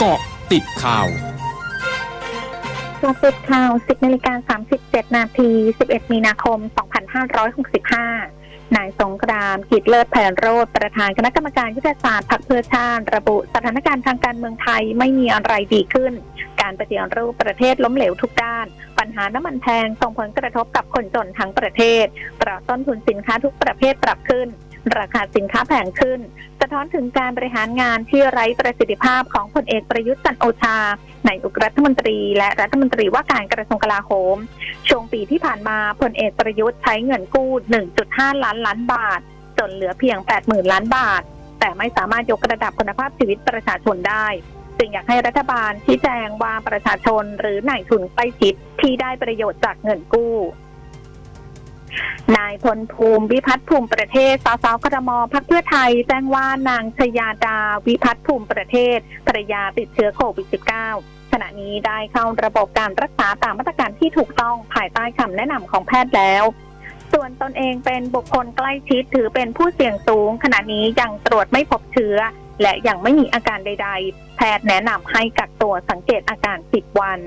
เกาะติดข่าวกาะติดข่าว 10นาฬิกา37 นาที 11 มีนาคม 2565 นายสงกรามกิจเลิศแผนโรธประธานคณะกรรมการยุทธศาสตร์พรรคเพื่อชาติ ระบุสถานการณ์ทางการเมืองไทยไม่มีอะไรดีขึ้น การปฏิรูปประเทศล้มเหลวทุกด้าน ปัญหาน้ำมันแพงส่งผลกระทบกับคนจนทั้งประเทศปรับต้นทุนสินค้าทุกประเภทปรับขึ้น ราคาสินค้าแพงขึ้น สะท้อนถึงการบริหารงานที่ไร้ประสิทธิภาพของพลเอกประยุทธ์จันโอชานายอุกรัฐมนตรีและรัฐมนตรีว่าการกระทรวงกลาโหม ช่วงปีที่ผ่านมาพลเอกประยุทธ์ใช้เงินกู้ 1.5 ล้านล้านบาท จนเหลือเพียง 80,000 ล้านบาท แต่ไม่สามารถยกระดับคุณภาพชีวิตประชาชนได้จึงอยากให้รัฐบาลชี้แจงว่าประชาชนหรือนายทุนใกล้ชิดที่ได้ประโยชน์จากเงินกู้ นายพลภูมิวิพัฒน์ภูมิประเทศสสกรมพักเพื่อไทย แจ้งว่านางชยาดาวิพัฒน์ภูมิประเทศภรรยาติดเชื้อโควิด -19 ขณะนี้ได้เข้าระบบการรักษาตามมาตรการที่ถูกต้องภายใต้คำแนะนำของแพทย์แล้ว ส่วนตนเองเป็นบุคคลใกล้ชิดถือเป็นผู้เสี่ยงสูง ขณะนี้ยังตรวจไม่พบเชื้อ และยังไม่มีอาการใด ๆ แพทย์แนะนำให้กักตัวสังเกตอาการ 10 วัน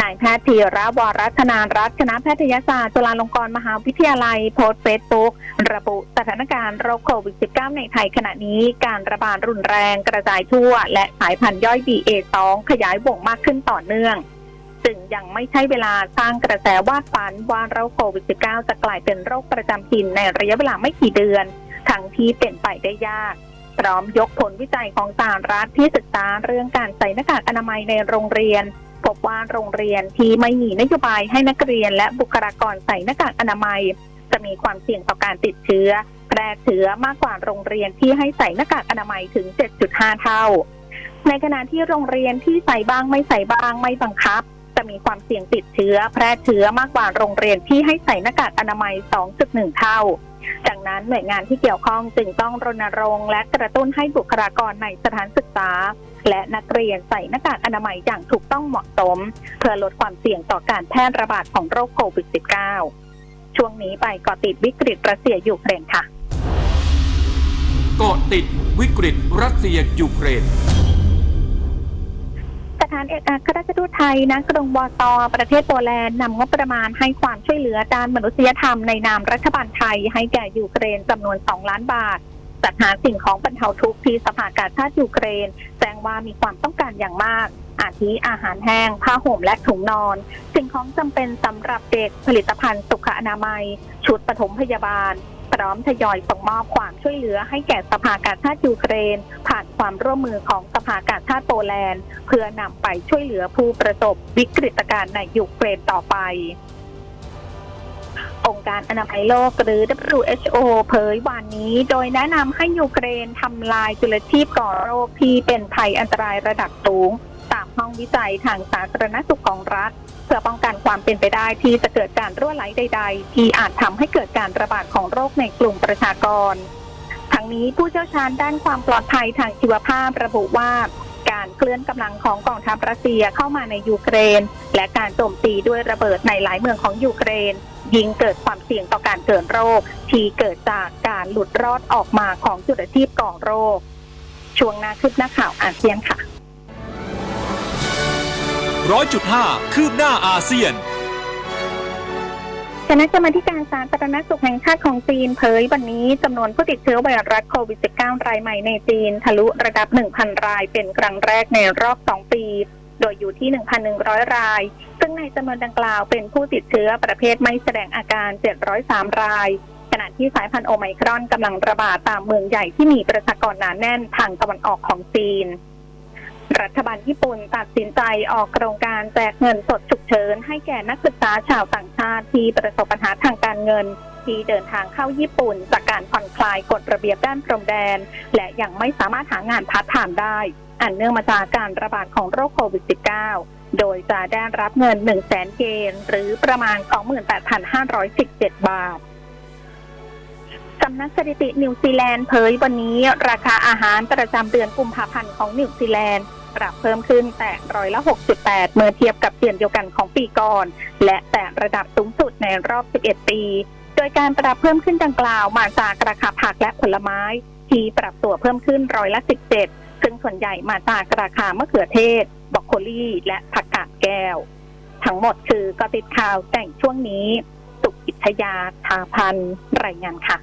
นายแพทย์ธีระวรธนารัตน์คณะแพทยศาสตร์จุฬาลงกรณ์มหาวิทยาลัยโพสต์เฟซบุ๊กระบุสถานการณ์โรคโควิด -19 ในไทยขณะนี้การระบาดรุนแรงกระจายทั่ว และสายพันธุ์ย่อย BA2 ขยายวงมากขึ้นต่อเนื่องจึงยังไม่ใช่เวลาสร้างกระแสวาดฝันว่าโรคโควิด -19 จะกลายเป็นโรคประจำถิ่นในระยะเวลาไม่กี่เดือน ทั้งที่เป็นไปได้ยากพร้อมยกผลวิจัยของสหรัฐที่ศึกษาเรื่องการใส่หน้ากากอนามัยในโรงเรียน พบว่าโรงเรียนที่ไม่มีนโยบายให้นักเรียนและบุคลากรใส่หน้ากากอนามัย จะมีความเสี่ยงต่อการติดเชื้อแพร่เชื้อมากกว่าโรงเรียนที่ให้ใส่หน้ากากอนามัยถึง 7.5 เท่า ในขณะที่โรงเรียนที่ใส่บ้างไม่ใส่บ้างไม่บังคับ จะมีความเสี่ยงติดเชื้อ แพร่เชื้อมากกว่าโรงเรียนที่ให้ใส่หน้ากากอนามัย 2.1 เท่าดังนั้นหน่วยงานที่เกี่ยวข้องจึงต้องรณรงค์และกระตุ้นให้บุคลากรในสถานศึกษา และนักเรียนใส่หน้ากากอนามัยอย่างถูกต้องเหมาะสม เพื่อลดความเสี่ยงต่อการแพร่ระบาดของโรคโควิด -19 ช่วงนี้ไปเกาะติดวิกฤตรัสเซียยูเครนค่ะ เกาะติดวิกฤตรัสเซียยูเครน สถานเอกอัครราชทูตไทยณกรุงวอร์ซอประเทศโปแลนด์นำงบประมาณให้ความช่วยเหลือด้านมนุษยธรรมในนามรัฐบาลไทยให้แก่ยูเครนจำนวน 2 ล้านบาทจัดหาสิ่งของบรรเทาทุกข์ที่สภากาชาติยูเครนแจ้งว่ามีความต้องการอย่างมาก อาทิอาหารแห้ง ผ้าห่มและถุงนอน สิ่งของจำเป็นสำหรับเด็กผลิตภัณฑ์สุขอนามัย ชุดปฐมพยาบาล ร้อมทยอยส่งมอบความช่วยเหลือให้แก่สภากาชาติยูเครน ผ่านความร่วมมือของสภากาชาติโปแลนด์ เพื่อนำไปช่วยเหลือผู้ประสบวิกฤตการณ์ในยูเครนต่อไปองค์การอนามัยโลกหรือ WHO เผยวันนี้ โดยแนะนำให้ยูเครนทำลายจุลชีพก่อโรคที่เป็นภัยอันตรายระดับสูง ตามห้องวิจัยทางสาธารณสุขของรัฐ เพื่อป้องกันความเป็นไปได้ที่จะเกิดการรั่วไหลใด ๆ ที่อาจทำให้เกิดการระบาดของโรคในกลุ่มประชากร ทั้งนี้ผู้เชี่ยวชาญด้านความปลอดภัยทางชีวภาพระบุว่าการเคลื่อนกำลังของกองทัพรัสเซียเข้ามาในยูเครน และการโจมตีด้วยระเบิดในหลายเมืองของยูเครน ยิงเกิดความเสี่ยงต่อการเกิดโรค ที่เกิดจากการหลุดรอดออกมาของจุดชีพก่อโรค ช่วงนาคืบหน้าข่าวอาเซียนค่ะ ร้อยจุดห้าคืบหน้าอาเซียนคณะกรรมการสาธารณสุขแห่งชาติของจีนเผยวันนี้จำนวนผู้ติดเชื้อไวรัสโควิด -19 รายใหม่ในจีน ทะลุระดับ 1,000 รายเป็นครั้งแรกในรอบ 2 ปี โดยอยู่ที่ 1,100 ราย ซึ่งในจำนวนดังกล่าวเป็นผู้ติดเชื้อประเภทไม่แสดงอาการ 703 ราย ขณะที่สายพันธุ์โอไมครอนกำลังระบาดตามเมืองใหญ่ที่มีประชากรหนาแน่นทางตะวันออกของจีน รัฐบาลญี่ปุ่นตัดสินใจออกโครงการแจกเงินสดฉุกเฉิน ให้แก่นักศึกษาชาวต่างชาติที่ประสบปัญหาทางการเงิน ที่เดินทางเข้าญี่ปุ่น จากการผ่อนคลายกฎระเบียบด้านพรมแดน และยังไม่สามารถหางานพาร์ทไทม์ได้ อันเนื่องมาจากการระบาดของโรคโควิด -19 โดยจะได้รับเงิน 1 0 0 0 0แสนเยนหรือประมาณ 28,517 บาทสำนักสถิตินิวซีแลนด์เผยวันนี้ ราคาอาหารประจำเดือนกุมภาพันธ์ของนิวซีแลนด์ ปรับเพิ่มขึ้นแตะร้อยละ 6.8 เมื่อเทียบกับเดือนเดียวกันของปีก่อน และแตะระดับสูงสุดในรอบ 11 ปี โดยการปรับเพิ่มขึ้นดังกล่าวมาจากราคาผักและผลไม้ ที่ปรับตัวเพิ่มขึ้นร้อยละ 17 ซึ่งส่วนใหญ่มาจากราคามะเขือเทศบรอกโคลีและผักกาดแก้ว ทั้งหมดคือกติดข่าวแต่งช่วงนี้ สุกิจยาทาพันรายงานค่ะ